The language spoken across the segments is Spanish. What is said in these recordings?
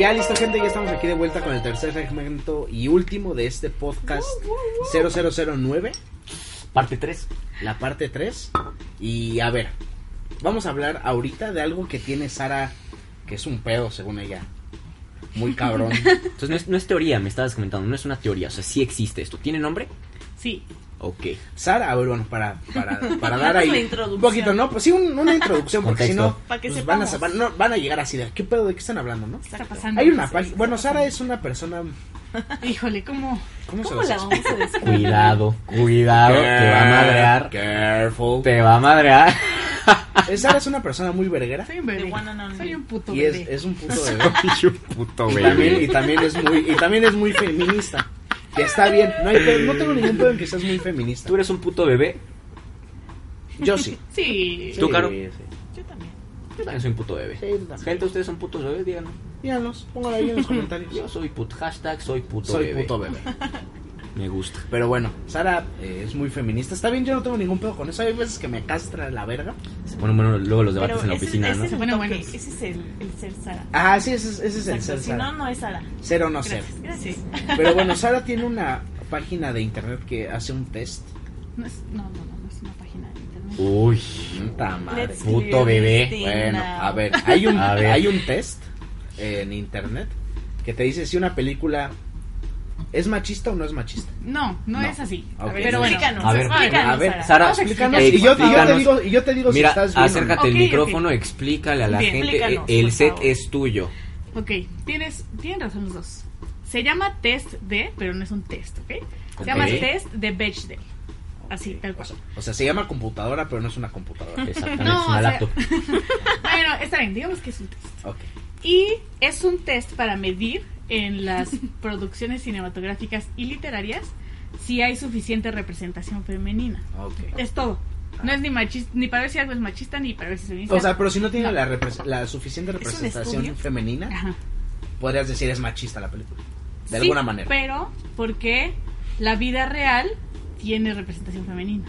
ya listo gente, ya estamos aquí de vuelta con el tercer segmento y último de este podcast 0009, Parte 3. la parte 3. Y a ver, vamos a hablar ahorita de algo que tiene Sara, que es un pedo según ella. Muy cabrón. Entonces no es, no es teoría, me estabas comentando, no es una teoría, o sea, sí existe esto. ¿Tiene nombre? Sí. Ok. Sara, a ver, bueno, para, para, para dar ahí un poquito, ¿no? Pues sí, un- una introducción, porque si no, Contexto. Para que pues van, a, van, no, van a llegar así de, ¿qué pedo? ¿De qué están hablando, no? ¿Qué está pasando? Hay una página, bueno, Sara es una persona, Híjole, ¿cómo? ¿cómo, se ¿Cómo la vamos a descubrir? Cuidado, cuidado, te va a madrear. Careful. Te va a madrear. Eh, Sara es una persona muy verguera Soy un bebé. Soy un puto y es, bebé. es un puto bebé. Ay, un puto y, también, y también es muy y también es muy feminista. Que está bien, no hay pedo- no tengo ningún pedo en que seas muy feminista. ¿Tú eres un puto bebé? Yo sí. Sí. ¿Tú, Caro? Sí, Yo también. Yo también soy un puto bebé. sí. También. Gente, ustedes son putos bebés, díganlo. Díganos, póngalo ahí en los comentarios. Yo soy put hashtag, soy puto Soy bebé. puto bebé. Me gusta. Pero bueno, Sara eh, es muy feminista. Está bien, yo no tengo ningún pedo con eso. Hay veces que me castra la verga. Ponen bueno luego los debates Pero en la ese, oficina, ese ¿no? es el Bueno, bueno. ese es el, el ser Sara. Ah, sí, ese, es- ese es el ser Si Sara. no, no es Sara. Ser o no ser. Gracias. Sí. Pero bueno, Sara tiene una página de internet que hace un test. No, es, no, no, no, no es una página de internet. Uy. Puta madre. Let's Puto bebé. Bueno, now. a ver, hay un, A ver. hay un test en internet que te dice si una película es machista o no es machista. No, no, No. es así. Ok. ver, Pero bueno, explícanos, A ver, explícanos, a ver, Sara. Explícanos. Y yo, y yo te digo, y yo te digo Mira, si estás bien. acércate el micrófono, explícale a la Bien, gente. explícanos, el set favor. es tuyo. Ok, tienes, tienen razón los dos. Se llama test de, pero no es un test, ¿ok? Se llama test de Bechdel. Así, tal O cual. sea, o sea, se llama computadora, pero no es una computadora. Exactamente, No, es una laptop. Bueno, está bien, digamos que es un test. Ok. Y es un test para medir en las producciones cinematográficas y literarias si hay suficiente representación femenina. Ok. Es todo. No es ni machista, ni para ver si algo es machista, ni para ver si es feminista. O sea, pero si no tiene No. La, la suficiente representación femenina, Ajá. podrías decir es machista la película. De Sí, alguna manera. Pero porque la vida real tiene representación femenina.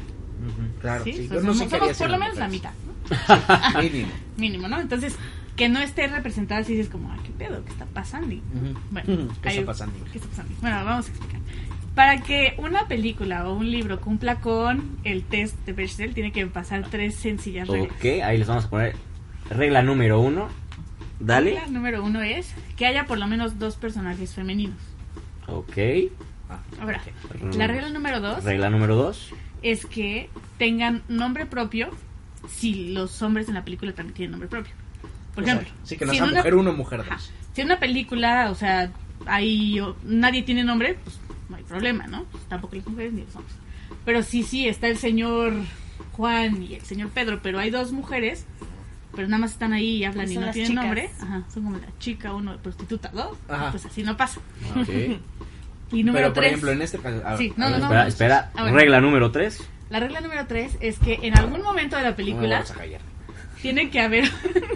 Claro, ¿sí? no sé somos, por lo menos la mitad, ¿no? Mínimo. mínimo, ¿no? Entonces, que no esté representada si dices como, ah, ¿qué pedo? ¿Qué está pasando? Bueno, ¿Qué hay- está pasando? ¿Qué está pasando? Bueno, vamos a explicar. Para que una película o un libro cumpla con el test de Bechdel, tiene que pasar tres sencillas reglas. Ok, ahí les vamos a poner regla número uno. Dale. La número uno es que haya por lo menos dos personajes femeninos. Ok. Ah, Ahora, la regla número dos Regla número dos. es que tengan nombre propio si los hombres en la película también tienen nombre propio. Por o sea, ejemplo, sí, que no si sea una- mujer uno, mujer Ajá. dos. Si en una película, o sea, ahí o- nadie tiene nombre, pues no hay problema, ¿no? Pues, tampoco las mujeres ni los hombres. Pero sí, sí, está el señor Juan y el señor Pedro, pero hay dos mujeres, pero nada más están ahí y hablan Y y no tienen chicas. nombre. Ajá, son como la chica uno, prostituta dos, Ajá. pues así no pasa. Ok. Y número Pero, por tres, ejemplo, en este caso... a ver, Sí, no, a no, no. espera, espera. Ah. Regla número tres. la regla número tres es que en algún momento de la no me película vamos a callar. Tiene que haber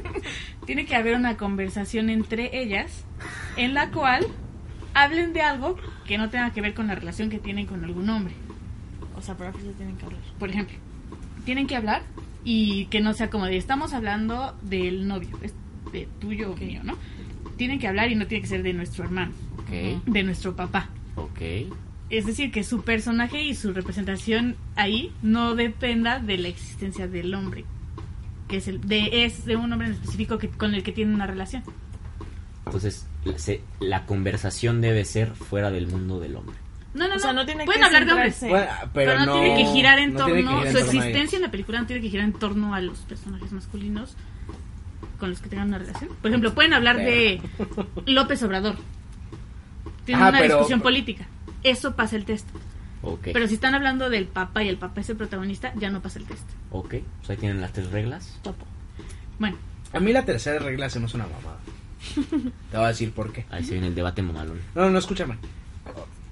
tiene que haber una conversación entre ellas en la cual hablen de algo que no tenga que ver con la relación que tienen con algún hombre. O sea, por ejemplo, tienen que hablar. Por ejemplo, tienen que hablar y que no sea como de estamos hablando del novio, es de tuyo o mío, ¿no? Tienen que hablar y no tiene que ser de nuestro hermano, de nuestro papá. Ok. Es decir, que su personaje y su representación ahí no dependa de la existencia del hombre, que es el de es de un hombre en específico que con el que tiene una relación. Entonces, la, se- la conversación debe ser fuera del mundo del hombre. No, no, O sea, no, tiene pueden que hablar de hombres, Bueno, pero, pero, no, tiene que girar en no torno, que girar en su torno existencia en la película no tiene que girar en torno a los personajes masculinos con los que tengan una relación. Por ejemplo, pueden hablar de López Obrador. Tienen Ajá, una pero- discusión política. Eso pasa el test. Pero si están hablando del papá y el papá es el protagonista, ya no pasa el test. Ok. Pues ahí tienen las tres reglas. Topo. Bueno, A mí la tercera regla se me hace una mamada. Te voy a decir por qué. Ahí se viene el debate mamalón. No, no, escúchame.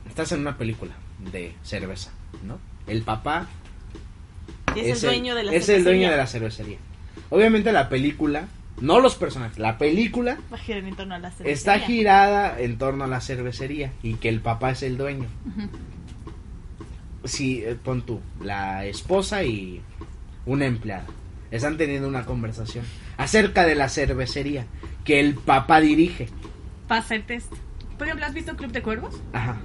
Estás en una película de cerveza, ¿no? El papá Y es, el dueño de la es el dueño cervecería. de la cervecería. Obviamente la película, no los personajes, la película Va a girar en torno a la cervecería. está girada en torno a la cervecería y que el papá es el dueño. Ujú. Si, eh, pon tú, la esposa y una empleada están teniendo una conversación acerca de la cervecería que el papá dirige. pasa el test. Por ejemplo, ¿has visto Club de Cuervos? Ajá.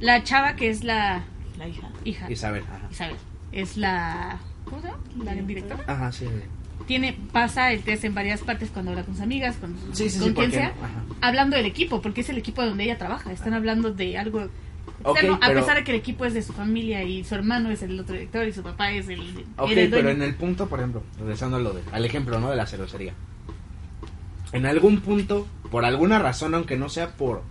La chava que es la La hija. hija. Isabel, ajá. Isabel. Es la... ¿Cómo se llama? La directora. Ajá, sí. Tiene, pasa el test en varias partes cuando habla con sus amigas, con, Sí, sí, con sí, quien sea. no, ajá. Hablando del equipo, porque es el equipo donde ella trabaja. Están hablando de algo Ok, externo, a pero- pesar de que el equipo es de su familia y su hermano es el otro director y su papá es el, Ok, el pero en el punto, por ejemplo, regresando a lo de, al ejemplo, ¿no? De la cervecería. En algún punto, por alguna razón, aunque no sea por,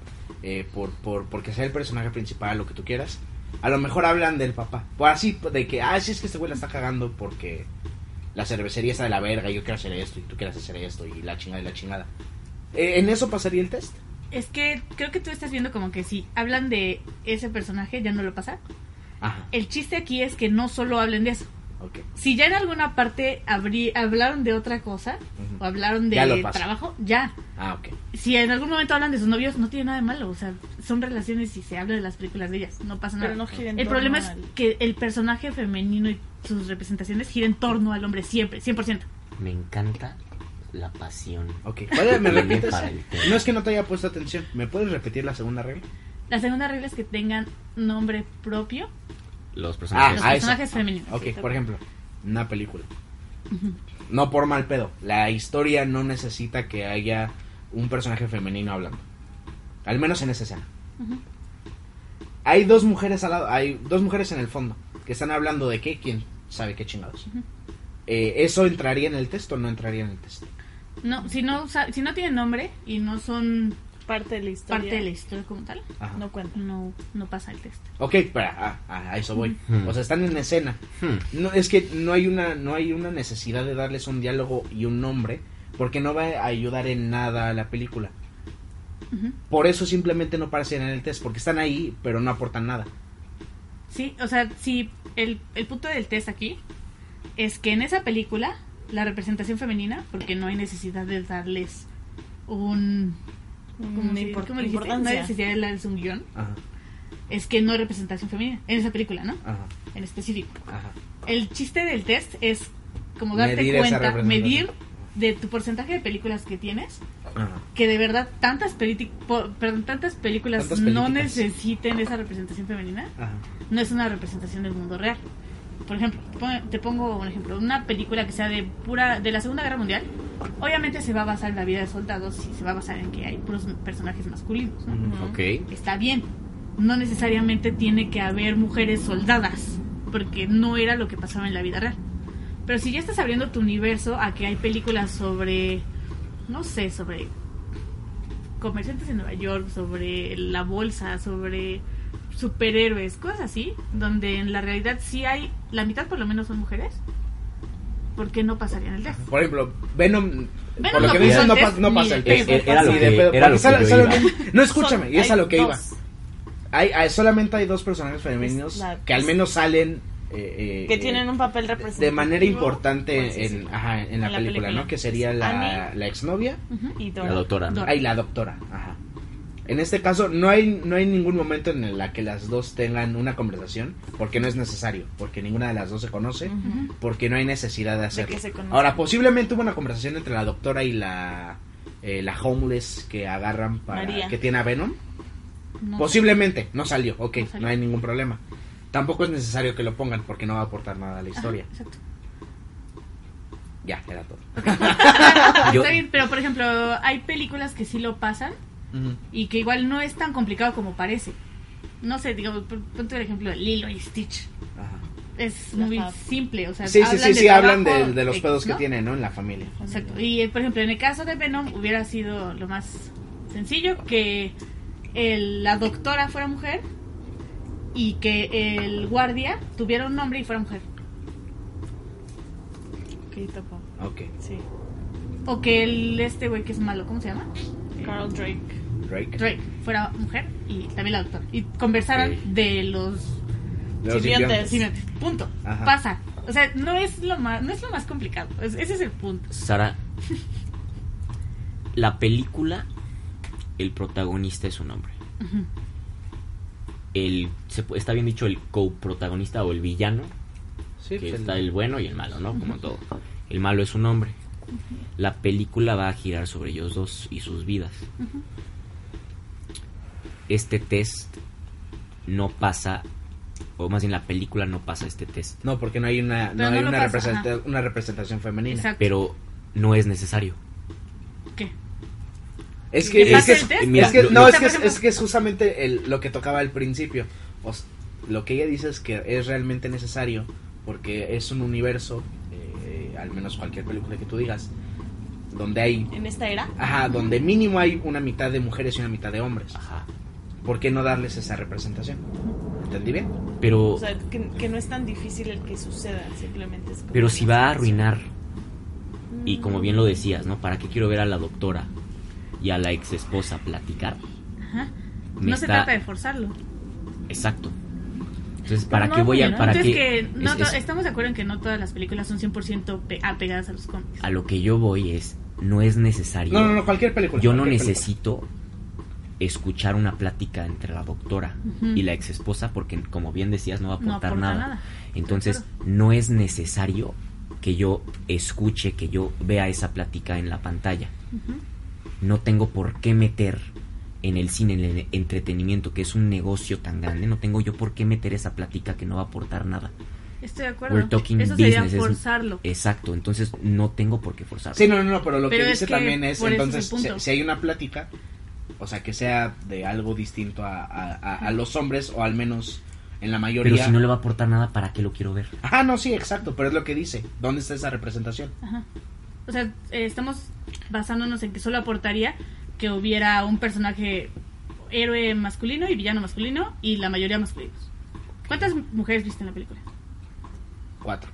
eh, por, por, porque sea el personaje principal, lo que tú quieras, a lo mejor hablan del papá. Por así, de que, ah, sí, es que este güey la está cagando porque la cervecería está de la verga, y yo quiero hacer esto, y tú quieres hacer esto, y la chingada y la chingada. Eh, ¿En eso pasaría el test? Es que creo que tú estás viendo como que si hablan de ese personaje ya no lo pasa. Ajá, El chiste aquí es que no solo hablen de eso. ok. Si ya en alguna parte abrí- hablaron de otra cosa o hablaron Ya lo de trabajo, ya. Ah, ok. Si en algún momento hablan de sus novios, no tiene nada de malo. O sea, son relaciones y se habla de las películas de ellas. No pasa nada. Pero no gira en el torno problema es que el personaje femenino y sus representaciones giran en torno al hombre siempre, 100%. Me encanta la pasión. Ok. ¿Puedes- ¿Me repites? No es que no te haya puesto atención. ¿Me puedes repetir la segunda regla? La segunda regla es que tengan nombre propio Los Ah, personajes. los ah, personajes eso. femeninos. Ok, Sí, por ejemplo, una película. No por mal pedo. La historia no necesita que haya un personaje femenino hablando. Al menos en esa escena. Hay dos mujeres al lado, hay dos mujeres en el fondo que están hablando de qué, quién sabe qué chingados. Eh, ¿Eso entraría en el texto o no entraría en el texto? No, si no, si no tienen nombre y no son Parte de la historia. parte de la historia como tal, Ajá. No cuenta. no, no pasa el test. Ok, pero a, a- a eso voy. O sea, están en escena. Hmm. No, es que no hay una no hay una necesidad de darles un diálogo y un nombre porque no va a ayudar en nada a la película. Por eso simplemente no aparecen en el test porque están ahí, pero no aportan nada. Sí, o sea, si el, el punto del test aquí es que en esa película la representación femenina, porque no hay necesidad de darles un... ¿cómo Una se- impor- cómo dijiste? No hay importancia. necesidad de darles un guion, Ajá, es que no hay representación femenina en esa película, ¿no? ajá, En específico. ajá. El chiste del test es como darte Medir cuenta, medir de tu porcentaje de películas que tienes, Ajá. que de verdad tantas, perdón, tantas películas Tantas no necesiten esa representación femenina, Ajá. no es una representación del mundo real. Por ejemplo, te pongo- un ejemplo, una película que sea de pura de la Segunda Guerra Mundial, obviamente se va a basar en la vida de soldados y se va a basar en que hay puros personajes masculinos, ¿no? Ujú. Ok. Está bien. No necesariamente tiene que haber mujeres soldadas, porque no era lo que pasaba en la vida real. Pero si ya estás abriendo tu universo a que hay películas sobre, no sé, sobre comerciantes en Nueva York, sobre la bolsa, sobre superhéroes, cosas así, donde en la realidad sí hay, la mitad por lo menos son mujeres, ¿por qué no pasarían el test? Por ejemplo, Venom, Venom por lo no que el no, pasa no pasa el test. Eh, era lo que- de era lo que yo iba. No, escúchame, y es a lo que iba. dos Hay, hay- solamente hay dos personajes femeninos la- que al menos salen eh, eh, Que tienen un papel representativo. de manera por importante así en, decirlo. ajá, en la película, ¿no? Que sería la, la exnovia Ujú. Y La doctora. ¿no? Ah, y la doctora. Ajá. En este caso no hay no hay ningún momento en el que las dos tengan una conversación porque no es necesario, porque ninguna de las dos se conoce, porque no hay necesidad de hacerlo. Ahora posiblemente hubo una conversación entre la doctora y la eh, la homeless que agarran para María. que tiene a Venom. No. Posiblemente, no salió, ok, No hay ningún problema. Tampoco es necesario que lo pongan porque no va a aportar nada a la Ajá, historia. exacto. Ya, era todo. Yo- Está bien, pero por ejemplo, hay películas que sí lo pasan y que igual no es tan complicado como parece. No sé, digamos, ponte el ejemplo de Lilo y Stitch. Ajá. Es Ajá. muy simple, o sea, Sí, sí, hablan sí, de sí, hablan de, de los pedos que tienen, ¿no? En la familia. Exacto. Y eh, por ejemplo, en el caso de Venom hubiera sido lo más sencillo que el- la doctora fuera mujer y que el guardia tuviera un nombre y fuera mujer. Ok, topo. Ok. Sí. O que el este güey que es malo, ¿cómo se llama? Carl Drake. Drake. Drake fuera mujer y también la doctora. Y conversaran Ok. de los De los Simbiontes. Punto. Ajá. Pasa. O sea, no es lo más, no es lo más complicado. Es- ese es el punto. Sara, la película, el protagonista es un hombre. El, se está bien dicho el coprotagonista o el villano, Sí, que pues, está el bueno y el malo, ¿no? Como todo. El malo es un hombre. La película va a girar sobre ellos dos y sus vidas. Este test no pasa, o más bien la película no pasa este test, No, porque no hay una, no hay no lo una, pasa, representa- ajá. una representación femenina. Exacto. pero no es necesario. ¿Qué? Es ¿Que es test? mira, es que- lo- no, lo- es que, es, sea, es que es justamente el- lo que tocaba al principio. O s- lo que ella dice es que es realmente necesario porque es un universo, eh, al menos cualquier película que tú digas, donde hay, En esta era. ajá, donde mínimo hay una mitad de mujeres y una mitad de hombres. Ajá. ¿Por qué no darles esa representación? ¿Entendí bien? Pero, O sea, que, que no es tan difícil el que suceda, simplemente es como pero si va a arruinar, y como bien lo decías, ¿no? ¿Para qué quiero ver a la doctora y a la ex esposa platicar? Ajá. Me No se trata de forzarlo. Exacto. Entonces, ¿para no qué voy a...? ¿Para Entonces qué? que no es- to- es- estamos de acuerdo en que no todas las películas son 100% pe- apegadas a los cómics. a lo que yo voy es, no es necesario. No, no, no, cualquier película. Yo no película. Escuchar una plática entre la doctora y la ex esposa porque, como bien decías, no va a No aportar aporta nada. nada. Entonces, no es necesario que yo escuche, que yo vea esa plática en la pantalla. No tengo por qué meter en el cine, en el entretenimiento, que es un negocio tan grande, no tengo yo por qué meter esa plática que no va a aportar nada. Estoy de acuerdo. We're talking Eso sería business. es- forzarlo. Exacto, entonces no tengo por qué forzarlo. Sí, no, no, no, pero lo Pero que dice que también es, entonces, si hay una plática, o sea, que sea de algo distinto a, a- a- a los hombres, o al menos en la mayoría. Pero si no le va a aportar nada, ¿para qué lo quiero ver? Ajá, no, sí, exacto, pero es lo que dice. ¿Dónde está esa representación? Ajá. O sea, eh, estamos basándonos en que solo aportaría que hubiera un personaje héroe masculino y villano masculino y la mayoría masculinos. ¿Cuántas mujeres viste en la película? Cuatro.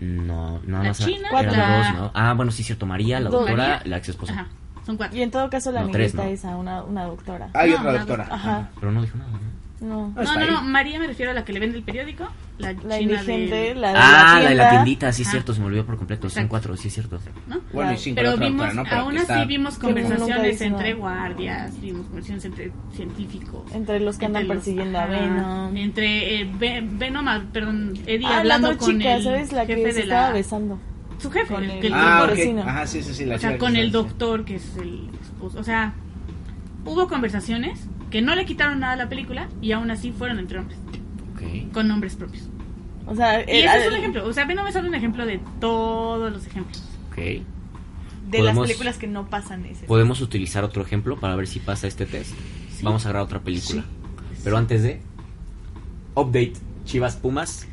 No, nada La más. china, la- dos, ¿no? Ah, bueno, sí, cierto. María, la doctora, María. la ex esposa. Ajá, son cuatro. Y en todo caso la No, tres, negrita ¿no? esa, una, una doctora. Hay No, otra la doctora. Ajá. Pero no dijo nada, ¿no? No. Ah, No. María me refiero a la que le vende el periódico, la, La china indigente, de... la de Ah, la la de la tiendita, sí, es cierto, se me olvidó por completo. Son Exacto. cuatro, sí, es cierto. ¿no? Bueno, y cinco Pero la otra vimos, doctora, ¿no? Pero aún así está- vimos conversaciones entre nada. guardias, vimos conversaciones entre científicos. Entre los que andan los- persiguiendo a Venom. Entre eh, Ve- Venom, ah, perdón, Eddie Ah, la hablando con chica, el ¿sabes? La que jefe se de estaba la... besando. Su jefe, con el, el- que el Ah, doctor, ok. vecino. Ajá, sí, sí, sí. La o sea, con que el doctor, que es el esposo. O sea, hubo conversaciones que no le quitaron nada a la película y aún así fueron entre hombres, Ok. con nombres propios. O sea, Y era- ese es un ejemplo. O sea, Venom es solo un ejemplo de todos los ejemplos. Ok. de las películas que no pasan ese. ¿Podemos utilizar otro ejemplo para ver si pasa este test? Vamos a grabar otra película. Pero antes de... Update. Chivas Pumas.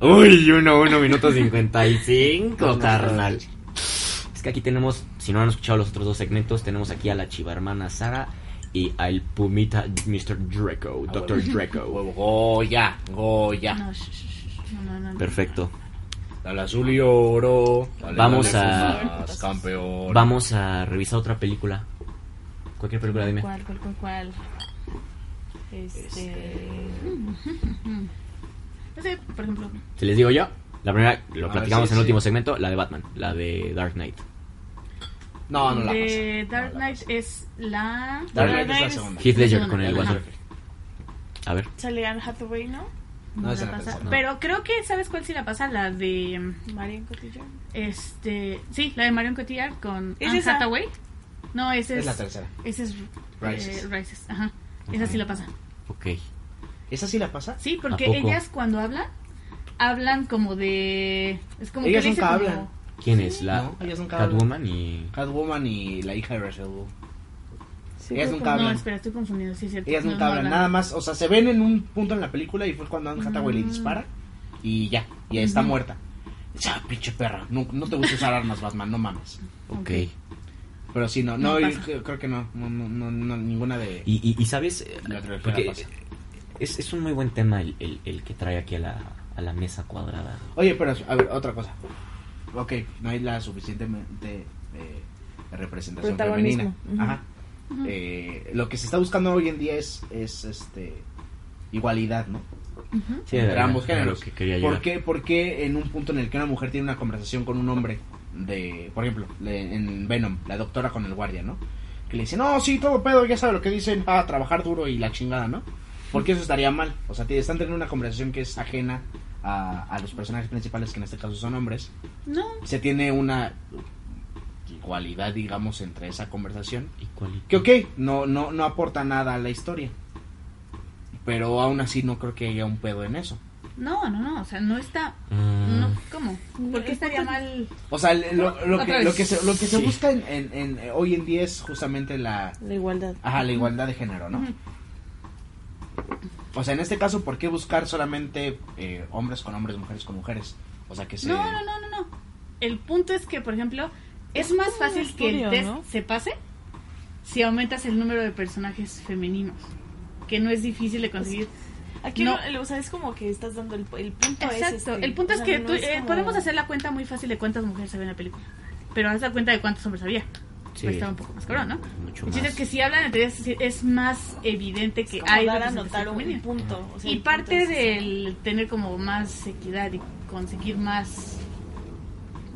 Uy, 1, 1 minuto 55, carnal. Es que aquí tenemos, si no han escuchado los otros dos segmentos, tenemos aquí a la chiva hermana Sara y al Pumita Mr. Draco, Ah, Dr. bueno. Draco. Goya, Goya. No, no, no. Perfecto. Dale azul y oro. Dale, Vamos dale, a- campeón. Vamos a revisar otra película. Cualquier película, dime. ¿Cuál, cuál, cuál, cuál? Este... No sé, por ejemplo, Se les digo yo. La primera, lo A ver, platicamos sí, en el sí. último segmento, la de Batman, la de Dark Knight. No, no la de pasa. Dark Knight es la... Dark Knight es la segunda. Heath Ledger con el Guasón. A ver. Sale Anne Hathaway, ¿no? No, esa la pasa. tercera. No. Pero creo que, ¿sabes cuál sí la pasa? La de... Marion Cotillard. Este... Sí, la de Marion Cotillard con ¿Es Anne esa? Hathaway. No, ese es... Es la tercera. Ese es... Rises. eh, Rises, ajá. Esa sí la pasa. Ok. ¿Esa sí la pasa? Sí, porque ellas cuando hablan, hablan como de... Es como Ellas que nunca hablan. como- ¿Quién es? La No, ellas nunca hablan. Catwoman y... Catwoman y la hija de Rachel. Sí, Ellas nunca que- No, hablan. espera, estoy confundido, sí es cierto. Ellas No, nunca no hablan, nada más, o sea, se ven en un punto en la película y fue cuando Anne Hathaway le Mm. dispara y ya, y está Ujú. muerta. "Ah, pinche perra, no, no te gusta usar armas, Batman, no mames. Ok. Pero sí, no, No no, yo pasa. creo, que no, no, no, no, no, ninguna de... Y, y, y sabes, porque. Es, es un muy buen tema el, el, el que trae aquí a la, a la mesa cuadrada. Oye, pero, a ver, otra cosa. Ok, no hay la suficientemente eh, representación femenina. Ajá. Eh, lo que se está buscando hoy en día es, es este igualdad, ¿no? Sí, entre ambos géneros. que quería ¿Por qué, por qué en un punto en el que una mujer tiene una conversación con un hombre de, por ejemplo, le- en Venom, la doctora con el guardia, ¿no? Que le dice, no, sí, todo pedo, ya sabe lo que dicen, ah, trabajar duro y la chingada, ¿no? Porque eso estaría mal. O sea, te- están teniendo una conversación que es ajena a, a los personajes principales, que en este caso son hombres. No, Se tiene una cualidad, digamos, entre esa conversación. Igualito. Que ok, no, no, no aporta nada a la historia. Pero aún así no creo que haya un pedo en eso. No, no, no, o sea, no está... Mm. No, ¿Cómo? ¿Por qué estaría mal? O sea, lo, que, lo que se, lo que se Sí. busca en, en- en- hoy en día es justamente la, La igualdad. ajá, la igualdad de género, ¿no? O sea, en este caso, ¿por qué buscar solamente eh, hombres con hombres, mujeres con mujeres? O sea, que se... No, no, no, no, no. El punto es que, por ejemplo, es más fácil que el test ¿no? se pase si aumentas el número de personajes femeninos, que no es difícil de conseguir. Aquí No. lo- o sea, es como que estás dando el, el punto es Exacto. este, el punto es sea, que no tú- es eh, podemos hacer la cuenta muy fácil de cuántas mujeres había en la película, pero haz la cuenta de cuántos hombres había. Sí. Pues estaba un poco más cabrón, ¿no? Mucho El chiste más. es que si hablan entre ellas es, es más evidente que es como hay dar a notar un punto. o sea, Y punto parte ese. del tener como más equidad y conseguir más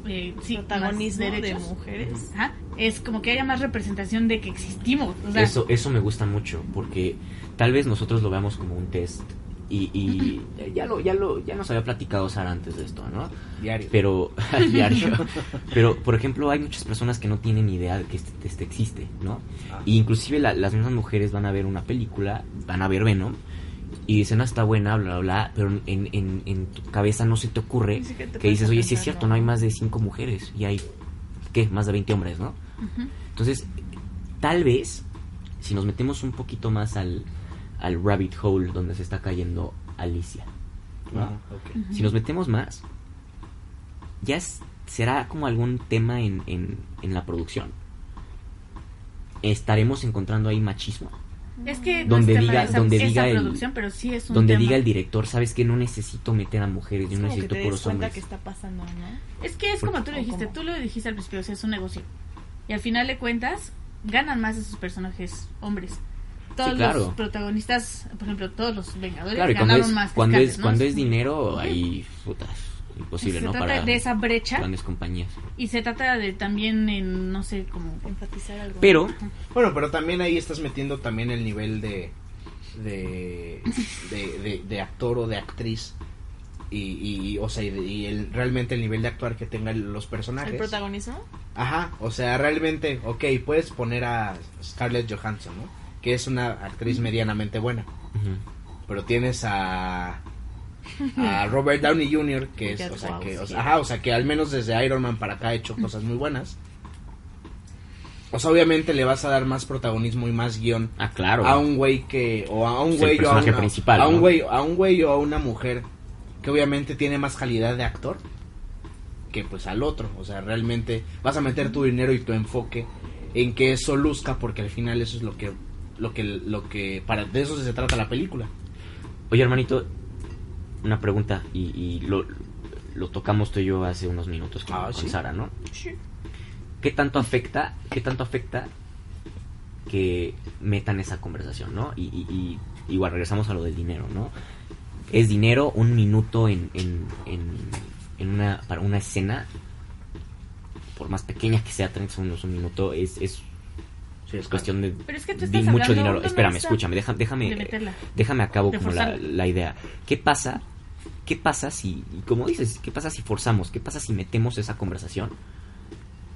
eh, sí, protagonismo más de derechos, mujeres. ajá, es como que haya más representación de que existimos. O sea, Eso, eso me gusta mucho, porque tal vez nosotros lo veamos como un test. Y, y ya lo, ya lo, ya nos había platicado Sara antes de esto, ¿no? Diario. Pero, diario. Pero, por ejemplo, hay muchas personas que no tienen idea de que este test existe, ¿no? Ah. Y inclusive la- las mismas mujeres van a ver una película, van a ver Venom, y dicen, ah, está buena, bla, bla, bla, pero en, en, en tu cabeza no se te ocurre te que dices, oye, sí es cierto, ¿no? hay más de cinco mujeres, y hay, ¿qué? Más de 20 hombres, ¿no? Entonces, tal vez, si nos metemos un poquito más al, al rabbit hole donde se está cayendo Alicia, ¿no? Ok. si nos metemos más, ya es- será como algún tema en, en, en la producción. Estaremos encontrando ahí machismo. Es que Donde no es diga- de esa, donde esa diga el- producción, pero sí es un donde tema. diga el director, sabes que no necesito meter a mujeres, Es yo como que necesito te des puros cuenta hombres. que está pasando, ¿no? Es que es como tú lo ¿O dijiste, cómo? tú lo dijiste al principio, o sea, es un negocio. Y al final de cuentas, ganan más esos personajes hombres. Todos Sí, claro. los protagonistas, por ejemplo, todos los Vengadores Claro, y cuando ganaron es, más. que cuando es, ¿no? cuando es dinero, ahí, puta, imposible, se ¿no? trata Para de esa brecha grandes compañías. y se trata de también en, no sé, como... Enfatizar algo. Pero, Bueno, pero también ahí estás metiendo también el nivel de de, de, de- de actor o de actriz y, y, o sea y el, realmente el nivel de actuar que tengan los personajes ¿El protagonismo? ajá o sea realmente ok puedes poner a Scarlett Johansson ¿no? Que es una actriz medianamente buena pero tienes a a Robert Downey Jr. que es o sea que o sea, ajá, o sea que al menos desde Iron Man para acá ha hecho cosas muy buenas o sea obviamente le vas a dar más protagonismo y más guion Ah, claro. a un güey que o a un güey o a una, principal, a un ¿no? güey a un güey o a una mujer que obviamente tiene más calidad de actor que pues al otro o sea realmente vas a meter tu dinero y tu enfoque en que eso luzca porque al final eso es lo que lo que lo que para de eso se trata la película Oye, hermanito, una pregunta, y, y lo, lo tocamos tú y yo hace unos minutos con, Ah, con ¿sí? Sara, ¿no? Sí. ¿Qué tanto afecta, qué tanto afecta que metan esa conversación, ¿no? Y, y- y igual regresamos a lo del dinero, ¿no? Es dinero un minuto en, en, en, en una, para una escena, por más pequeña que sea, 30 segundos, un minuto, es, es sí es cuestión de, Pero es que tú estás mucho dinero. Espérame, escúchame, déjame, déjame, de déjame acabo De como la, la idea. ¿Qué pasa? ¿Qué pasa si, como dices, qué pasa si forzamos? ¿Qué pasa si metemos esa conversación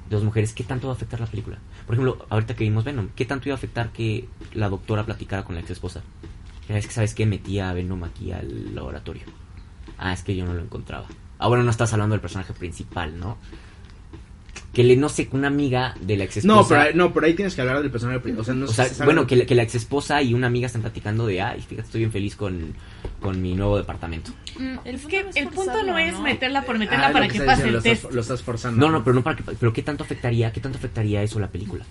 de dos mujeres? ¿Qué tanto va a afectar la película? Por ejemplo, ahorita que vimos Venom, ¿qué tanto iba a afectar que la doctora platicara con la ex esposa? Es que, ¿sabes qué? Metía a Venom aquí al laboratorio. Ah, es que yo no lo encontraba. Ah, bueno, no estás hablando del personaje principal, ¿no? Que le, no sé, que una amiga de la ex esposa... no pero ahí- no pero ahí tienes que hablar del personaje o sea, no O bueno, que, la- que la ex esposa y una amiga están platicando de, ay, fíjate, estoy bien feliz con, con mi nuevo departamento. Mm, El es punto que no es el punto no es ¿no? meterla por Ah, meterla para que está pase diciendo, el lo test. estás, lo estás forzando No, no, pero no para que, pero qué tanto afectaría, qué tanto afectaría eso a la película.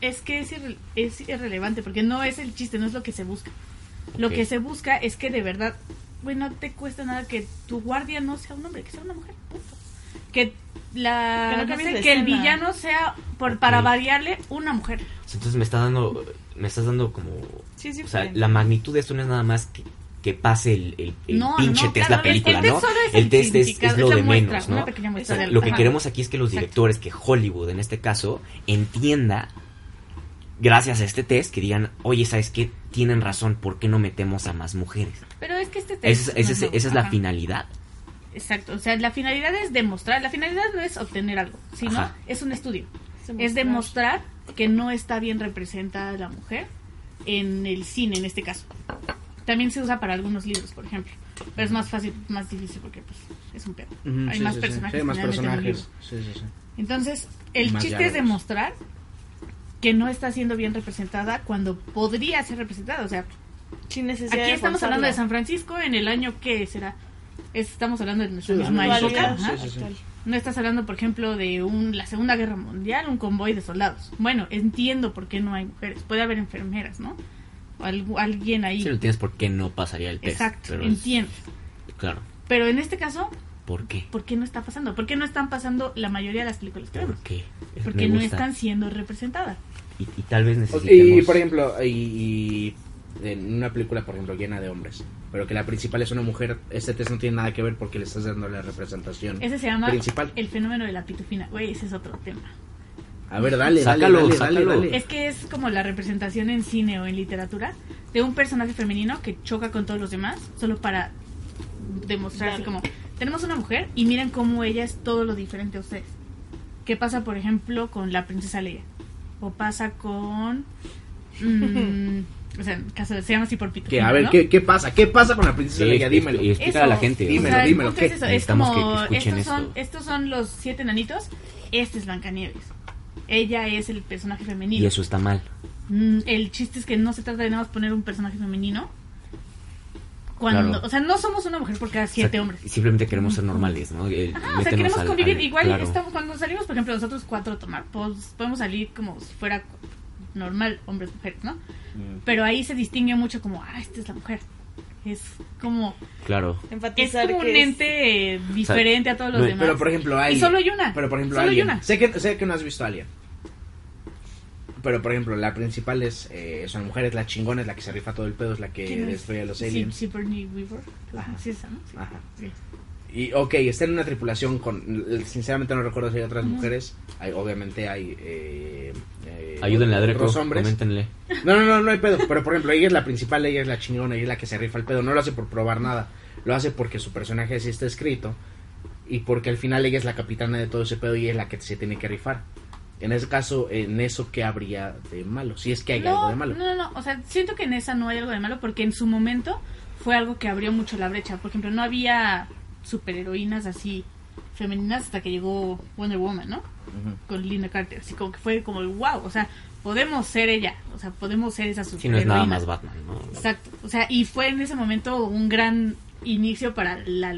Es que es, irre- es irrelevante porque no es el chiste, no es lo que se busca. Lo que se busca es que de verdad, güey, no te cuesta nada que tu guardia no sea un hombre, que sea una mujer. punto. Que la Que no el villano sea por para variarle una mujer. Entonces me está dando, me estás dando como, Sí, sí. o sea, pueden. la magnitud de esto no es nada más que, que pase el, el, el No, pinche no, test claro, la el- el película, test ¿no? es el el test es, lo es de muestra, menos, lo que ajá. queremos aquí es que los Exacto. directores, que Hollywood en este caso, entienda, gracias a este test, que digan, oye, ¿sabes qué? Tienen razón, ¿por qué no metemos a más mujeres? Pero es que este test. Esa es, esa es- ajá, esa es la ajá. finalidad. Exacto, o sea, la finalidad es demostrar, la finalidad no es obtener algo, sino Ajá. es un estudio. es demostrar que no está bien representada la mujer en el cine, en este caso. También se usa para algunos libros, por ejemplo. Pero es más fácil, más difícil porque pues es un pedo. Ujú, Hay sí, más sí, personajes. Sí, más en personajes. libro. Sí, sí, sí. Entonces, el Más chiste es demostrar que no está siendo bien representada cuando podría ser representada. O sea, Sin necesidad aquí de estamos hablando de. San Francisco en el año que será. Es- Estamos hablando de nuestra Sí, misma época. Sí, sí, sí. No estás hablando, por ejemplo, de un, la Segunda Guerra Mundial, un convoy de soldados. Bueno, entiendo por qué no hay mujeres. Puede haber enfermeras, ¿no? O algu- alguien ahí. Si lo tienes, ¿por qué no pasaría el test? Exacto, Pero es- entiendo. Claro. Pero en este caso, ¿Por qué? ¿por qué no está pasando? ¿Por qué no están pasando la mayoría de las películas que ¿Por qué? Porque no están siendo representadas. Y, y tal vez Y, necesitemos... por ejemplo, y, y en una película, por ejemplo, llena de hombres, pero que la principal es una mujer, este test no tiene nada que ver porque le estás dando la representación Ese se llama principal. el fenómeno de la pitufina. Güey, ese es otro tema. A ver, dale, Sácalo, dale, dale, dale, sácalo. dale. Es que es como la representación en cine o en literatura de un personaje femenino que choca con todos los demás solo para demostrar así como tenemos una mujer y miren cómo ella es todo lo diferente a ustedes. ¿Qué pasa, por ejemplo, con la princesa Leia? O pasa con mm, o sea, en caso de, se llama así por pitufina, Que, a ver, ¿no? ¿qué, ¿qué pasa? ¿Qué pasa con la princesa Sí, Leia? Dímelo. y explícale a la gente. Dímelo, o sea, el dímelo, ¿qué? es eso, es como, que- que escuchen estos son, esto. estos son los siete enanitos, este es Blancanieves. Ella es el personaje femenino. Y eso está mal. Mm, el chiste es que no se trata de nada más poner un personaje femenino. Cuando, Claro. o sea, no somos una mujer por cada siete O sea, hombres. Simplemente queremos ser normales, ¿no? El- Ajá, o sea, queremos al- convivir. al- Igual claro. estamos, cuando salimos, por ejemplo, nosotros cuatro a tomar, pues, podemos salir como si fuera normal, hombres, mujeres, ¿no? Mm. Pero ahí se distingue mucho como, ah, esta es la mujer. Es como, Claro. es como un es- ente eh, diferente a todos los no, demás. Pero por ejemplo, hay. Y solo hay una. Pero por ejemplo, Solo hay alguien. una. Sé que, sé que no has visto Alien. Pero por ejemplo, la principal es. Eh, es una mujer, es la chingona, es la que se rifa todo el pedo, es la que ¿Quién es? destruye a los Sí, aliens. Sigourney Weaver. Ajá. Sí, esa, ¿no? Sí. Ajá. Sí. Y ok, está en una tripulación con. Sinceramente no recuerdo si hay otras mujeres. Hay, obviamente hay. Eh, eh, Ayúdenle a Dreco, otros hombres. coméntenle. No, no, no, no hay pedo. Pero por ejemplo, ella es la principal, ella es la chingona, ella es la que se rifa el pedo. No lo hace por probar nada. Lo hace porque su personaje así está escrito. Y porque al final ella es la capitana de todo ese pedo y ella es la que se tiene que rifar. En ese caso, en eso, ¿qué habría de malo? Si es que hay no, algo de malo. No, no, no. O sea, siento que en esa no hay algo de malo porque en su momento fue algo que abrió mucho la brecha. Por ejemplo, no había superheroínas así femeninas hasta que llegó Wonder Woman, ¿no? Con Linda Carter. Así como que fue como, wow, o sea, podemos ser ella. O sea, podemos ser esa Si no superheroína. es nada más Batman, ¿no? Exacto. O sea, y fue en ese momento un gran inicio para la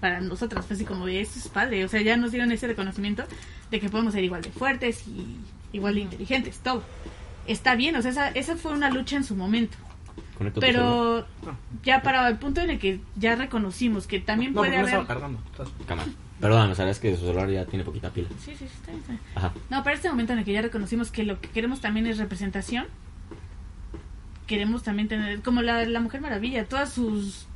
para nosotras. Fue así como de, esto es padre. O sea, ya nos dieron ese reconocimiento de que podemos ser igual de fuertes y igual de inteligentes, todo. Está bien, o sea, esa, esa fue una lucha en su momento. Celular. Pero ya para el punto en el que ya reconocimos que también No, puede no haber... estaba cargando. Cámara. Perdón, o sea, es que su celular ya tiene poquita pila. Sí, sí, sí, está bien, está bien. Ajá. No, para este momento en el que ya reconocimos que lo que queremos también es representación, queremos también tener, como la, la Mujer Maravilla, todas sus,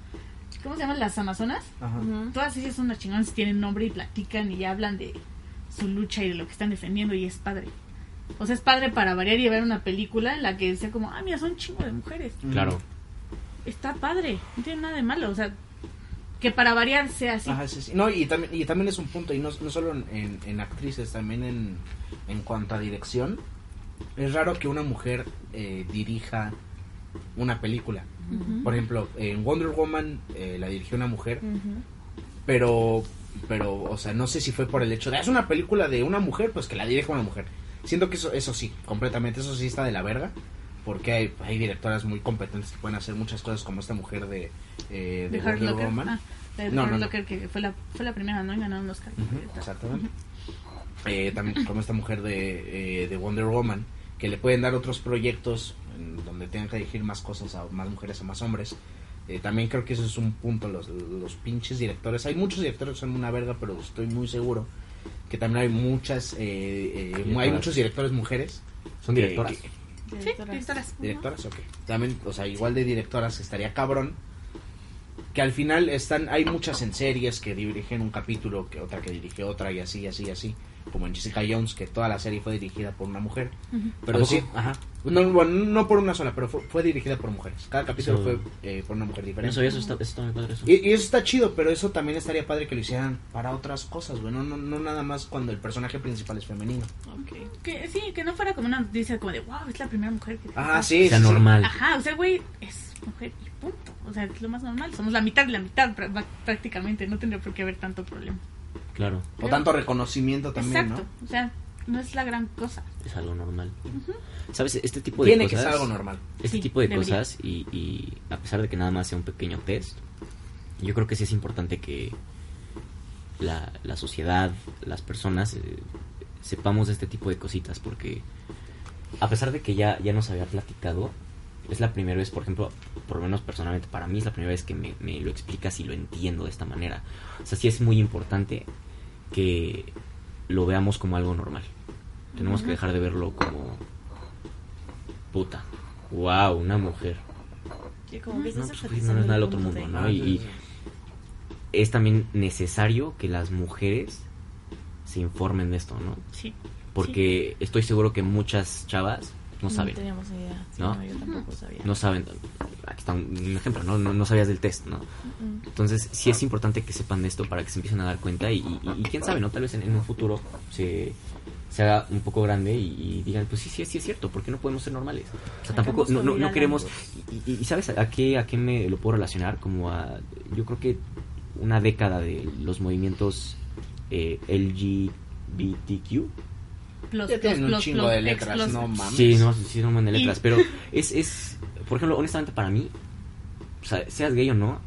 ¿cómo se llaman? Las Amazonas. Ajá. Todas ellas son unas chingonas, tienen nombre y platican y hablan de su lucha y de lo que están defendiendo y es padre. O sea, es padre para variar y ver una película en la que sea como, ah, mira, son chingo de mujeres. Claro. Está padre, no tiene nada de malo. O sea, que para variar sea así. Ajá, sí, sí. No, y también, y también es un punto, y no, no solo en, actrices, también en, en cuanto a dirección. Es raro que una mujer eh, dirija una película. Por ejemplo, en Wonder Woman eh, la dirigió una mujer, pero, pero, o sea, no sé si fue por el hecho de, "Ah, es una película de una mujer, pues que la dirija una mujer. Siento que eso, eso sí, completamente, eso sí está de la verga, porque hay, hay directoras muy competentes que pueden hacer muchas cosas como esta mujer de, eh, de, Locker. Woman. Ah, de No, Hurt no, que fue la, fue la primera, ¿no? Y ganó un Oscar. Ujú, exactamente. Eh, también como esta mujer de, eh, de Wonder Woman, que le pueden dar otros proyectos en donde tengan que dirigir más cosas a más mujeres, a más hombres. Eh, también creo que eso es un punto, los, los pinches directores. Hay muchos directores que son una verga, pero estoy muy seguro que también hay muchas, eh, eh, hay Directoras. muchos directores mujeres. Son que- directoras. que- Sí, directoras. directoras, ok. También, o sea, igual de directoras estaría cabrón que al final están hay muchas en series que dirigen un capítulo que otra que dirige otra y así así así como en Jessica Jones que toda la serie fue dirigida por una mujer pero ¿A sí ajá no, bueno, no por una sola pero fue, fue dirigida por mujeres cada capítulo Eso- fue eh, por una mujer No diferente sabía eso, está, eso está muy padre eso. y, y eso está chido pero eso también estaría padre que lo hicieran para otras cosas güey no, no, no nada más cuando el personaje principal es femenino Ok. Que, sí, que no fuera como una noticia como de, wow, es la primera mujer que... ajá sí, sea sí, sí. normal. Ajá, o sea, güey, es mujer y punto. O sea, es lo más normal. Somos la mitad de la mitad prá- prácticamente. No tendría por qué haber tanto problema. Claro, o tanto reconocimiento también Exacto. no O sea, no es la gran cosa. es algo normal. ¿Sabes? Este tipo de tiene que cosas. ser algo normal Este Sí, tipo de debería. cosas, y, y a pesar de que nada más sea un pequeño test, yo creo que sí es importante que la, la sociedad, las personas, eh, sepamos de este tipo de cositas, porque a pesar de que ya, ya nos había platicado, es la primera vez, por ejemplo, por lo menos personalmente para mí es la primera vez que me, me lo explicas y lo entiendo de esta manera. O sea, sí es muy importante que lo veamos como algo normal. Tenemos que dejar de verlo como puta. Wow, una mujer. Sí, como que No, pues, no es nada del otro mundo, ¿no? Y- y- Es también necesario que las mujeres se informen de esto, ¿no? Sí. Porque estoy seguro que muchas chavas no de- saben. No teníamos idea. Sí, ¿No? no, yo tampoco sabía. No saben. Aquí está un ejemplo, ¿no? No, no sabías del test, ¿no? Entonces, sí es importante que sepan de esto para que se empiecen a dar cuenta y, y- y quién sabe, ¿no? Tal vez en, en un futuro se, se haga un poco grande y, y digan, pues sí, sí, sí es cierto, ¿por qué no podemos ser normales? O sea, tampoco, no, no, no queremos... Y ¿sabes a qué, a qué me lo puedo relacionar? Como a, yo creo que una década de los movimientos eh, LGBTQ. Plus, ya tienen un plus, chingo plus, de letras plus. no mames Sí, no, sí, no de letras, Y- pero es, es, por ejemplo, honestamente para mí, o sea, seas gay o no,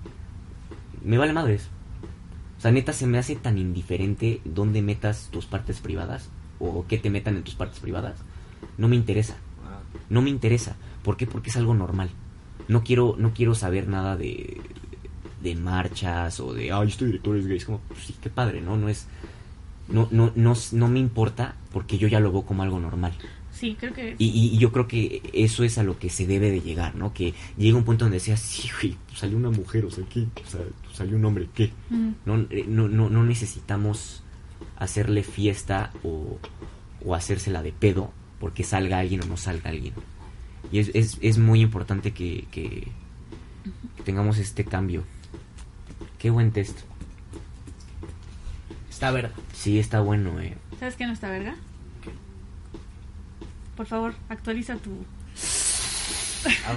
me vale madres. O sea, neta se me hace tan indiferente dónde metas tus partes privadas o qué te metan en tus partes privadas. No me interesa, no me interesa. ¿Por qué? Porque es algo normal. No quiero, no quiero saber nada de, de marchas o de, ay, este director es gay. Es como, pues sí, qué padre, ¿no? No es, no, no, no, no me importa porque yo ya lo veo como algo normal. Sí, creo que... Y, y- y yo creo que eso es a lo que se debe de llegar, ¿no? Que llegue un punto donde sea, sí, güey, pues salió una mujer, o sea, ¿qué? O sea, pues salió un hombre, ¿qué? Mm, No, eh, no, no, no necesitamos hacerle fiesta o, o hacérsela de pedo porque salga alguien o no salga alguien. Y es, es, es muy importante que, que, que tengamos este cambio. Qué buen test. Está verdad Sí, está bueno, eh. ¿Sabes qué no está verga? Por favor, actualiza tu...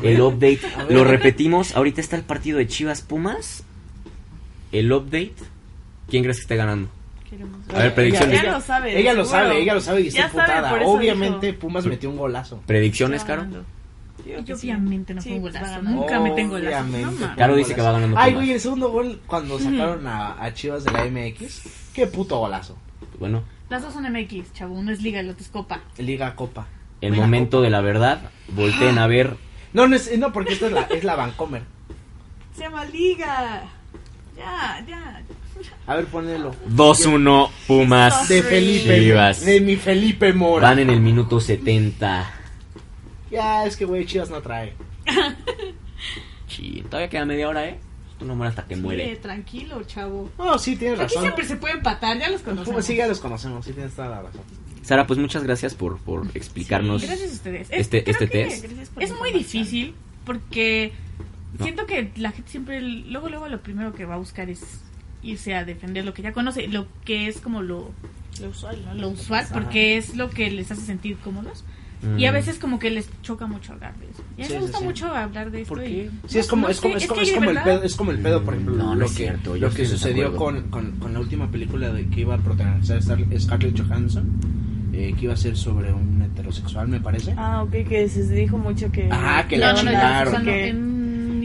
El update, lo repetimos, ahorita está el partido de Chivas Pumas. El update, ¿quién crees que esté ganando? Queremos... A ver, predicciones. Ella lo sabe. ella lo seguro. sabe ella lo sabe y está eso obviamente dijo. Pumas metió un golazo ¿Predicciones, Caro? Yo sí. obviamente no Sí, fue un pues golazo. Nunca me tengo golazo. Obviamente. No. Caro dice que va ganando ay güey el segundo gol cuando sacaron a, a Chivas de la MX qué puto golazo Bueno, Las dos son MX, chavo. Uno es Liga y el otro es Copa. Liga Copa el momento Copa. de la verdad, volteen a ver. no no es no porque esta es la es la Vancomer Se llama Liga. Ya, ya. a ver ponelo 2-1 Pumas. de Felipe Chivas. de mi Felipe Mora Van en el minuto 70. ya es que güey Chivas no trae Sí, todavía queda media hora, ¿eh? Esto no hasta que Sí, muere. tranquilo, chavo. no sí tienes Aquí razón siempre se puede empatar, ya los Pumas conocemos. sí ya los conocemos sí tienes toda la razón Sara, pues muchas gracias por, por explicarnos. Gracias a ustedes. este- creo este que test. Es muy difícil porque No. siento que la gente siempre, luego, luego lo primero que va a buscar es irse a defender lo que ya conoce, lo que es como lo, Lo usual, ¿no? lo usual, porque es lo que les hace sentir cómodos. Mm. Y a veces como que les choca mucho hablar de eso. Y a mí Sí, me gusta sí. mucho hablar de esto. ¿Por y- qué? Sí, es como, no es como, es como, es como el pedo, es como el pedo, por ejemplo, No, no lo es que, cierto, lo que sucedió con, con, con la última película de que iba a protagonizar Star- Scarlett Johansson, eh, que iba a ser sobre un heterosexual, me parece. Ah, ok, que se dijo mucho que. Ajá, que No, la no, no, chingaron. Que-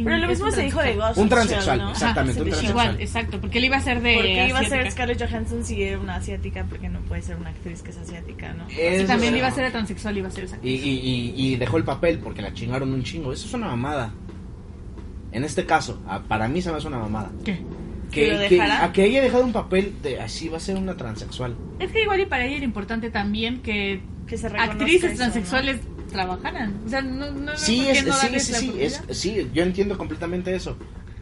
Pero lo mismo se dijo de. Ghost. Un transexual, ¿no? exactamente, un Ajá, transexual. Igual, exacto, porque él iba a ser de Porque iba a ser. Scarlett Johansson si era una asiática, porque no puede ser una actriz que es asiática, ¿no? Eso Sí, también iba a ser de transexual, iba a ser. Y, y, y, y dejó el papel porque la chingaron un chingo. Eso es una mamada. En este caso, a- para mí se me hace una mamada. ¿Qué? ¿Que lo que, a que haya dejado un papel de así va a ser una transexual. Es que igual y para ella era importante también que Que se reconozca actrices eso, transexuales trabajaran. O sea, no, no, no Sí, ¿por qué es, no sí, sí, sí, es, sí, yo entiendo completamente eso.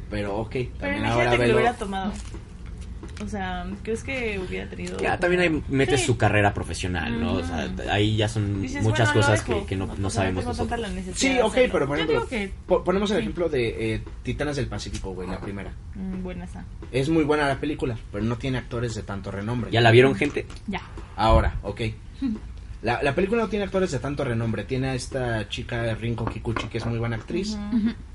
Pero ok, Pero también ahora imagínate que lo hubiera tomado. O sea, ¿crees que hubiera tenido... Ya, también ahí metes Sí. su carrera profesional, ¿no? O sea, ahí ya son Dices, muchas bueno, cosas que, que no, no O sea, sabemos tengo tanta nosotros. la necesidad Sí, ok, pero por ejemplo, que po- ponemos el Sí. ejemplo de eh, Titanes del Pacífico, güey, la primera. Mm, buena esa. Es muy buena la película, pero no tiene actores de tanto renombre. ¿Ya la vieron, gente? ya. Ahora, ok. La, la película no tiene actores de tanto renombre. Tiene a esta chica Rinko Kikuchi, que es muy buena actriz.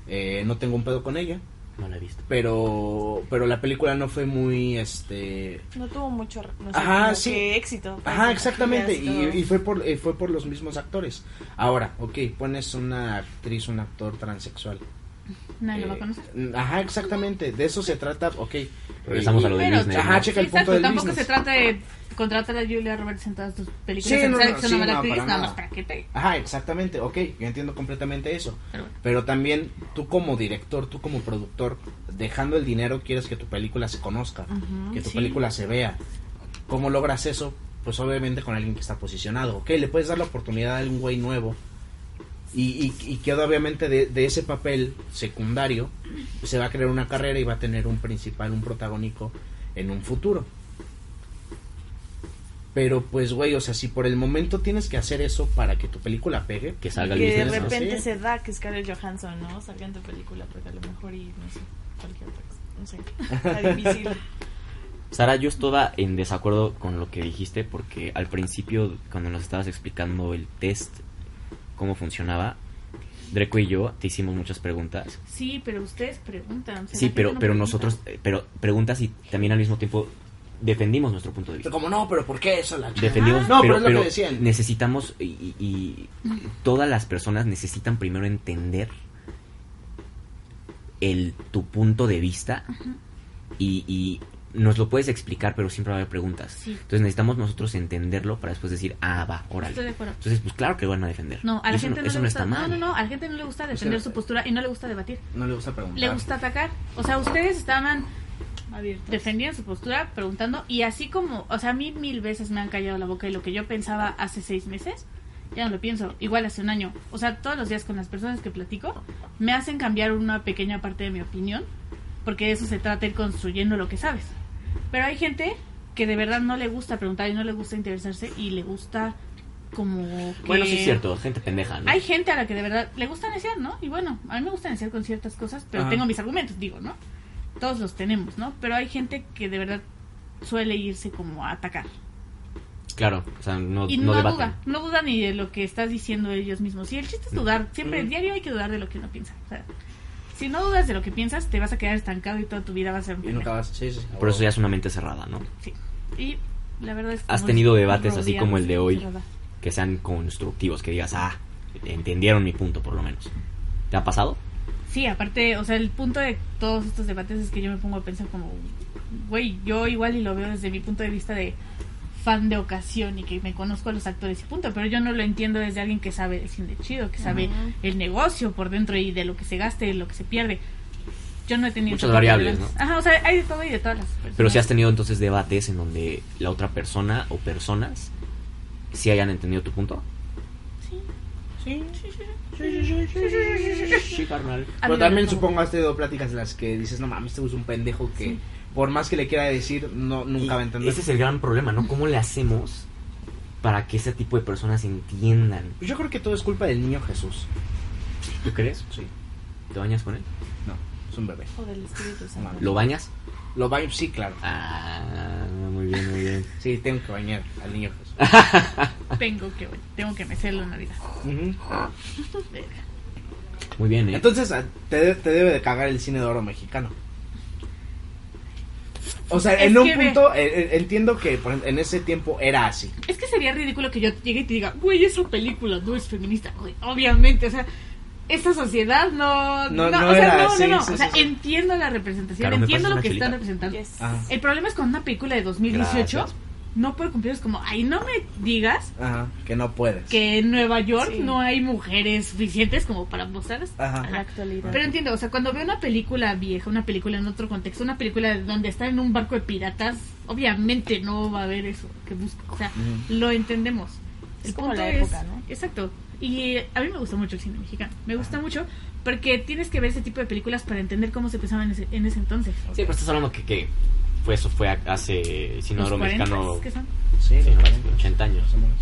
Eh, no tengo un pedo con ella. No la he visto. Pero, pero la película no fue muy, este... No tuvo mucho no sé, Ajá, sí. éxito. Ajá, exactamente. y. Y, y fue por eh, fue por los mismos actores. Ahora, ok, pones una actriz, un actor transexual. Nadie lo va Eh, a conocer. Ajá, exactamente. De eso se trata, ok. Regresamos Eh, a lo de Pero- Disney. Ajá, ¿no? checa el punto exacto, del tampoco business. se trata de contratar a Julia Roberts en todas tus películas. Sí, no, no, sí, no, actriz, para nada nada. más para que pegue. Ajá, exactamente, ok, yo entiendo completamente eso. Pero bueno. Pero también tú como director, tú como productor, dejando el dinero quieres que tu película se conozca, que tu sí. película se vea. ¿Cómo logras eso? Pues obviamente con alguien que está posicionado. Ok, le puedes dar la oportunidad a un güey nuevo y, y, y que obviamente de, de ese papel secundario se va a crear una carrera y va a tener un principal, un protagónico en un futuro. Pero pues, güey, o sea, si por el momento tienes que hacer eso para que tu película pegue, Que salga el que de repente se da que Scarlett Johansson, ¿no? Salga en tu película, porque a lo mejor y no sé, cualquier otra cosa. No sé. Está difícil. Sara, yo estaba en desacuerdo con lo que dijiste porque al principio, cuando nos estabas explicando el test, cómo funcionaba, Dreco y yo te hicimos muchas preguntas. Sí, pero ustedes preguntan. o sea, Sí, pero, no pero pregunta. nosotros, eh, pero preguntas y también al mismo tiempo defendimos nuestro punto de vista. como no, pero ¿por qué eso? La? Defendimos, No, pero, pero es lo pero que decían. necesitamos y, y- todas las personas necesitan primero entender el tu punto de vista y, y nos lo puedes explicar, pero siempre va a haber preguntas. Sí. Entonces necesitamos nosotros entenderlo para después decir, ah, va, órale. Estoy de acuerdo. Entonces, pues claro que van a defender. No, a la gente no, eso le no gusta. está mal. No, no, no, a la gente no le gusta defender sea, su postura y no le gusta debatir. No le gusta preguntar. Le gusta atacar. O sea, ustedes estaban Defendiendo su postura, preguntando, y así como, o sea, a mí mil veces me han callado la boca y lo que yo pensaba hace seis meses, ya no lo pienso, igual hace un año. O sea, todos los días con las personas que platico, me hacen cambiar una pequeña parte de mi opinión, porque de eso se trata ir construyendo lo que sabes. Pero hay gente que de verdad no le gusta preguntar y no le gusta interesarse y le gusta como que... Bueno, sí es cierto, gente pendeja, ¿no? Hay gente a la que de verdad le gusta neciar, ¿no? Y bueno, a mí me gusta neciar con ciertas cosas, pero Ajá. tengo mis argumentos, digo, ¿no? Todos los tenemos, ¿no? Pero hay gente que de verdad suele irse como a atacar. Claro, o sea, no, y no duda, no duda ni de lo que estás diciendo ellos mismos. Y el chiste es dudar, siempre, Mm. diario hay que dudar de lo que uno piensa. O sea, si no dudas de lo que piensas, te vas a quedar estancado y toda tu vida va a ser un Y nunca pendejo. vas. Sí, sí. Por eso ya es una mente cerrada, ¿no? Sí. Y la verdad es que ¿Has tenido es debates así como el de hoy? cerrada. Que sean constructivos, que digas, ah, entendieron mi punto por lo menos. ¿Te ha pasado? Sí, aparte, o sea, el punto de todos estos debates es que yo me pongo a pensar como, güey, yo igual y lo veo desde mi punto de vista de fan de ocasión y que me conozco a los actores y punto, pero yo no lo entiendo desde alguien que sabe de cine chido, que sabe el negocio por dentro y de lo que se gaste, de lo que se pierde. Yo no he tenido... Muchas variables, ¿no? Ajá, o sea, hay de todo y de todas las personas. Pero si has tenido entonces debates en donde la otra persona o personas sí hayan entendido tu punto. Sí, Sí. sí, sí. Sí, carnal. Pero también supongo has tenido pláticas en las que dices, no mames, este es un pendejo que Sí. por más que le quiera decir, no nunca va a entender. Ese es el gran problema, ¿no? ¿Cómo le hacemos para que ese tipo de personas entiendan? Yo creo que todo es culpa del niño Jesús. ¿Tú crees? Sí. ¿Te bañas con él? No, es un bebé. O del Espíritu Santo. No, ¿Lo bañas? Lo baño, sí, claro. Ah, muy bien, muy bien. Sí, tengo que bañar al niño Jesús. Tengo que, tengo que mecerlo en Navidad. Ujú. Verga. Muy bien, ¿eh? Entonces, a- te, te debe de cagar el cine de oro mexicano. O sea, Es en un punto, eh, entiendo que por ejemplo, en ese tiempo era así. Es que sería ridículo que yo llegue y te diga, güey, esa película no es feminista. Güey, obviamente, o sea, esta sociedad no. No- No, no o sea, era, no, sí, no, no. sí, o sea, sí, entiendo la representación, Claro, ¿me entiendo lo que están representando. Yes. El problema es con una película de 2018, Gracias. no puede cumplir. Es como, ay, no me digas Ajá, que no puedes. que en Nueva York Sí. no hay mujeres suficientes como para mostrar. Ajá. La actualidad. Pero entiendo, o sea, cuando veo una película vieja, una película en otro contexto, una película donde está en un barco de piratas, obviamente no va a haber eso que busco. O sea, lo entendemos. Es como la es- época, ¿no? Exacto. Y a mí me gusta mucho el cine mexicano. Me gusta mucho porque tienes que ver ese tipo de películas para entender cómo se pensaba en ese, en ese entonces. Sí, pero estás hablando que, que fue, eso fue hace, si no Los oro 40s, mexicano, ¿qué son? Sí, sí, los no, 40, 80 años. más o menos.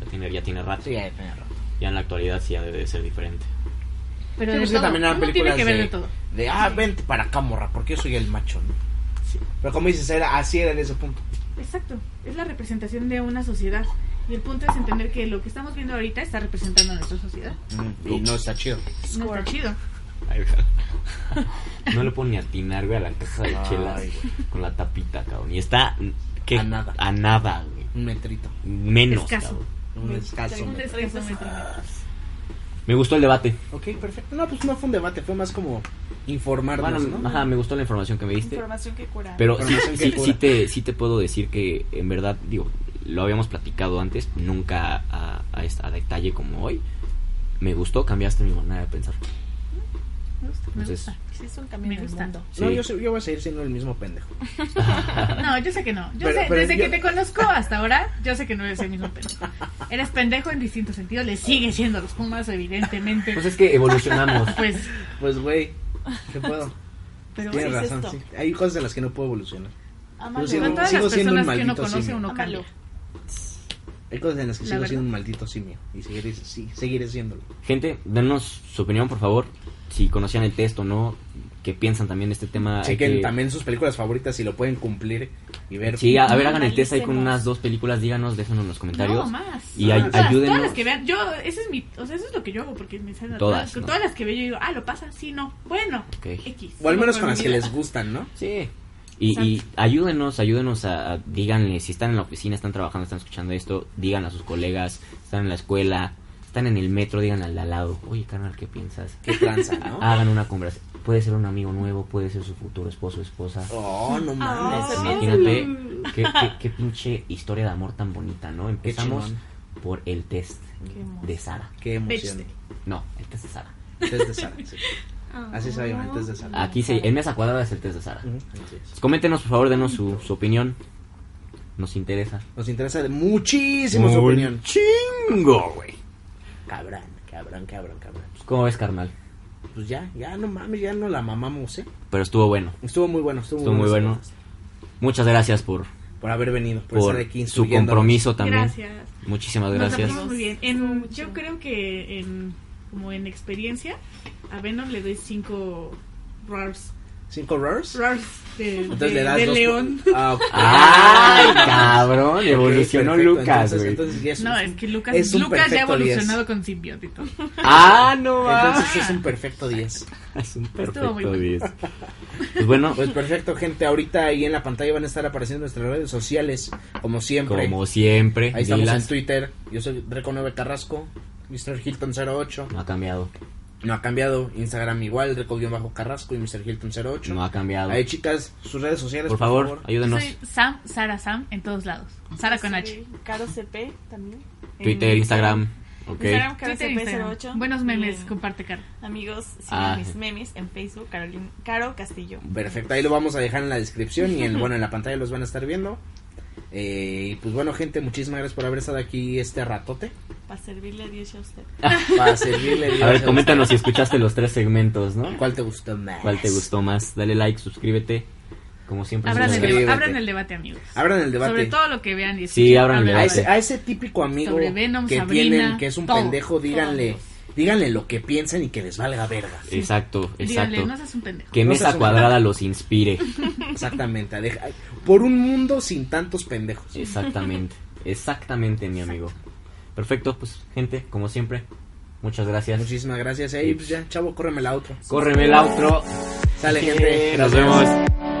Ya tiene, ya tiene rato. Sí, ya tiene rato. Ya en la actualidad sí ya debe de ser diferente. Pero Sí, de pues todo. también eran tiene películas que ver de, de todo. de, ah, vente para acá, morra, porque yo soy el macho, ¿no? Sí. Pero como dices, era, así era en ese punto. Exacto. Es la representación de una sociedad. Y el punto es entender que lo que estamos viendo ahorita está representando a nuestra sociedad. Y no está chido. No está chido. Ay, no le puedo ni atinar, güey, a la caja de Ay, chelas güey. con la tapita, cabrón. Y está ¿qué? A nada. A nada, güey. Un metrito. Menos, Escaso. cabrón. Un escaso. Un metro. escaso metro. Me gustó el debate. Ok, perfecto. No, pues no fue un debate, fue más como informarnos, Bueno, ¿no? ajá, me gustó la información que me diste. Información que cura. Pero sí, que sí, cura. sí te, sí te puedo decir que en verdad, digo, lo habíamos platicado antes, nunca a, a, detalle como hoy. Me gustó, cambiaste mi manera de pensar. Me gusta, me Entonces- gusta. Sí, es un cambio Me gusta. mundo. No, Sí. yo, soy- yo voy a seguir siendo el mismo pendejo. No, yo sé que no. Yo Pero- sé, pero desde yo- que te conozco hasta ahora, yo sé que no eres el mismo pendejo. Eres pendejo en distintos sentidos. Le sigue siendo los Pumas, evidentemente. Pues es que evolucionamos. Pues, Pues, güey, ¿qué puedo? pero Tienes ¿qué es razón, esto? sí. Hay cosas en las que no puedo evolucionar. Yo sigo- con todas sigo las siendo un personas que uno conoce, uno cambia. Hay cosas en las que La sigo verdad. siendo un maldito simio. Y seguiré, sí, seguiré siéndolo. Gente, denos su opinión, por favor. Si conocían el texto o no, qué piensan también de este tema. Hay Chequen que- también sus películas favoritas si lo pueden cumplir y ver. Sí, a, a ver, hagan el test ahí con unas dos películas, díganos, déjenos en los comentarios. No, más. Y ay- Todas, ayúdenos. Todas las que vean. Yo, ese es mi. O sea, eso es lo que yo hago porque me salen Todas, Con ¿no? todas las que veo, yo digo, ah, lo pasa, sí, no. Bueno. X. O al menos con las que les gustan, ¿no? Sí. Y, y ayúdenos, ayúdenos a, a- díganle, si están en la oficina, están trabajando, están escuchando esto, digan a sus colegas, están en la escuela, están en el metro, digan al de al lado, oye carnal, ¿qué piensas? Qué tranza, ¿no? Hagan una conversación. Puede ser un amigo nuevo, puede ser su futuro esposo o esposa. Oh, no Ah, mames. Imagínate qué, qué, qué pinche historia de amor tan bonita, ¿no? Empezamos por el test de Sara. Qué emoción. No, el test de Sara. Test de Sara, sí. Así se va a el test de Sara. Aquí se, en mesa cuadrada es el test de Sara. Ujú, así es. Pues coméntenos, por favor, denos su, su opinión. Nos interesa. Nos interesa de muchísimo su opinión. Chingo, güey. Cabrón, cabrón, cabrón, cabrón. Pues, ¿Cómo ves, carnal? Pues ya, ya no mames, ya no la mamamos, ¿eh? Pero estuvo bueno. Estuvo muy bueno, estuvo, Estuvo muy bueno. Muchas gracias por, Por haber venido, por, por estar aquí su instruyéndonos. compromiso también. Gracias. Muchísimas Nos la gracias. pasamos muy bien. En- yo creo que en, como en experiencia, a Venom le doy cinco roars. ¿Cinco roars? Roars de, Entonces de- le das de dos. león. Ah. ¡Ay, cabrón! Evolucionó perfecto. Lucas, Entonces- güey. No, un- es que Lucas, es Lucas ya ha perfecto 10. evolucionado con simbiótico. ¡Ah, no Entonces es un perfecto 10. Es un perfecto muy bueno. 10. Pues bueno, Pues perfecto, gente. Ahorita ahí en la pantalla van a estar apareciendo nuestras redes sociales, como siempre. como siempre, Ahí estamos dilas, en Twitter. Yo soy Reco 9 Carrasco, Mr. Hilton 08. no ha cambiado. No ha cambiado. Instagram igual, Reco-Carrasco y Mr. Hilton 08. No ha cambiado. Ahí, chicas, sus redes sociales, Por favor, ayúdenos. Soy Sam, Sara Sam en todos lados. Sara con H. Caro CP también. Twitter, Instagram. Ok. Instagram, Caro Twitter, Instagram. CP08. Buenos memes, Y, comparte cara. Amigos, sigan Ah. mis memes en Facebook, Carolina, Caro Castillo. Perfecto, ahí lo vamos a dejar en la descripción y en, bueno, en la pantalla los van a estar viendo. Eh, y pues bueno, gente, muchísimas gracias por haber estado aquí este ratote. Para servirle a Dios y a usted. Para servirle. A ver, coméntanos si escuchaste los tres segmentos, ¿no? ¿Cuál te gustó más? ¿Cuál te gustó más? Dale like, suscríbete. Como siempre. Abran el, deba- abran el debate, amigos. Abran el debate. Sobre todo lo que vean y Sí, abran el a debate. ese, a ese típico amigo Sobre Venom, que Sabrina, tienen, que es un todo, pendejo, díganle, díganle lo que piensan y que les valga verga. Exacto, Díganle, exacto. no seas un pendejo. Que No Mesa Cuadrada los inspire. Exactamente. deja- por un mundo sin tantos pendejos. Exactamente. Exactamente, mi amigo. Perfecto, pues, gente, como siempre, muchas gracias. Muchísimas gracias. Ey, pues ya, chavo, córreme la outro. Córreme el outro. Sale, gente. Nos vemos.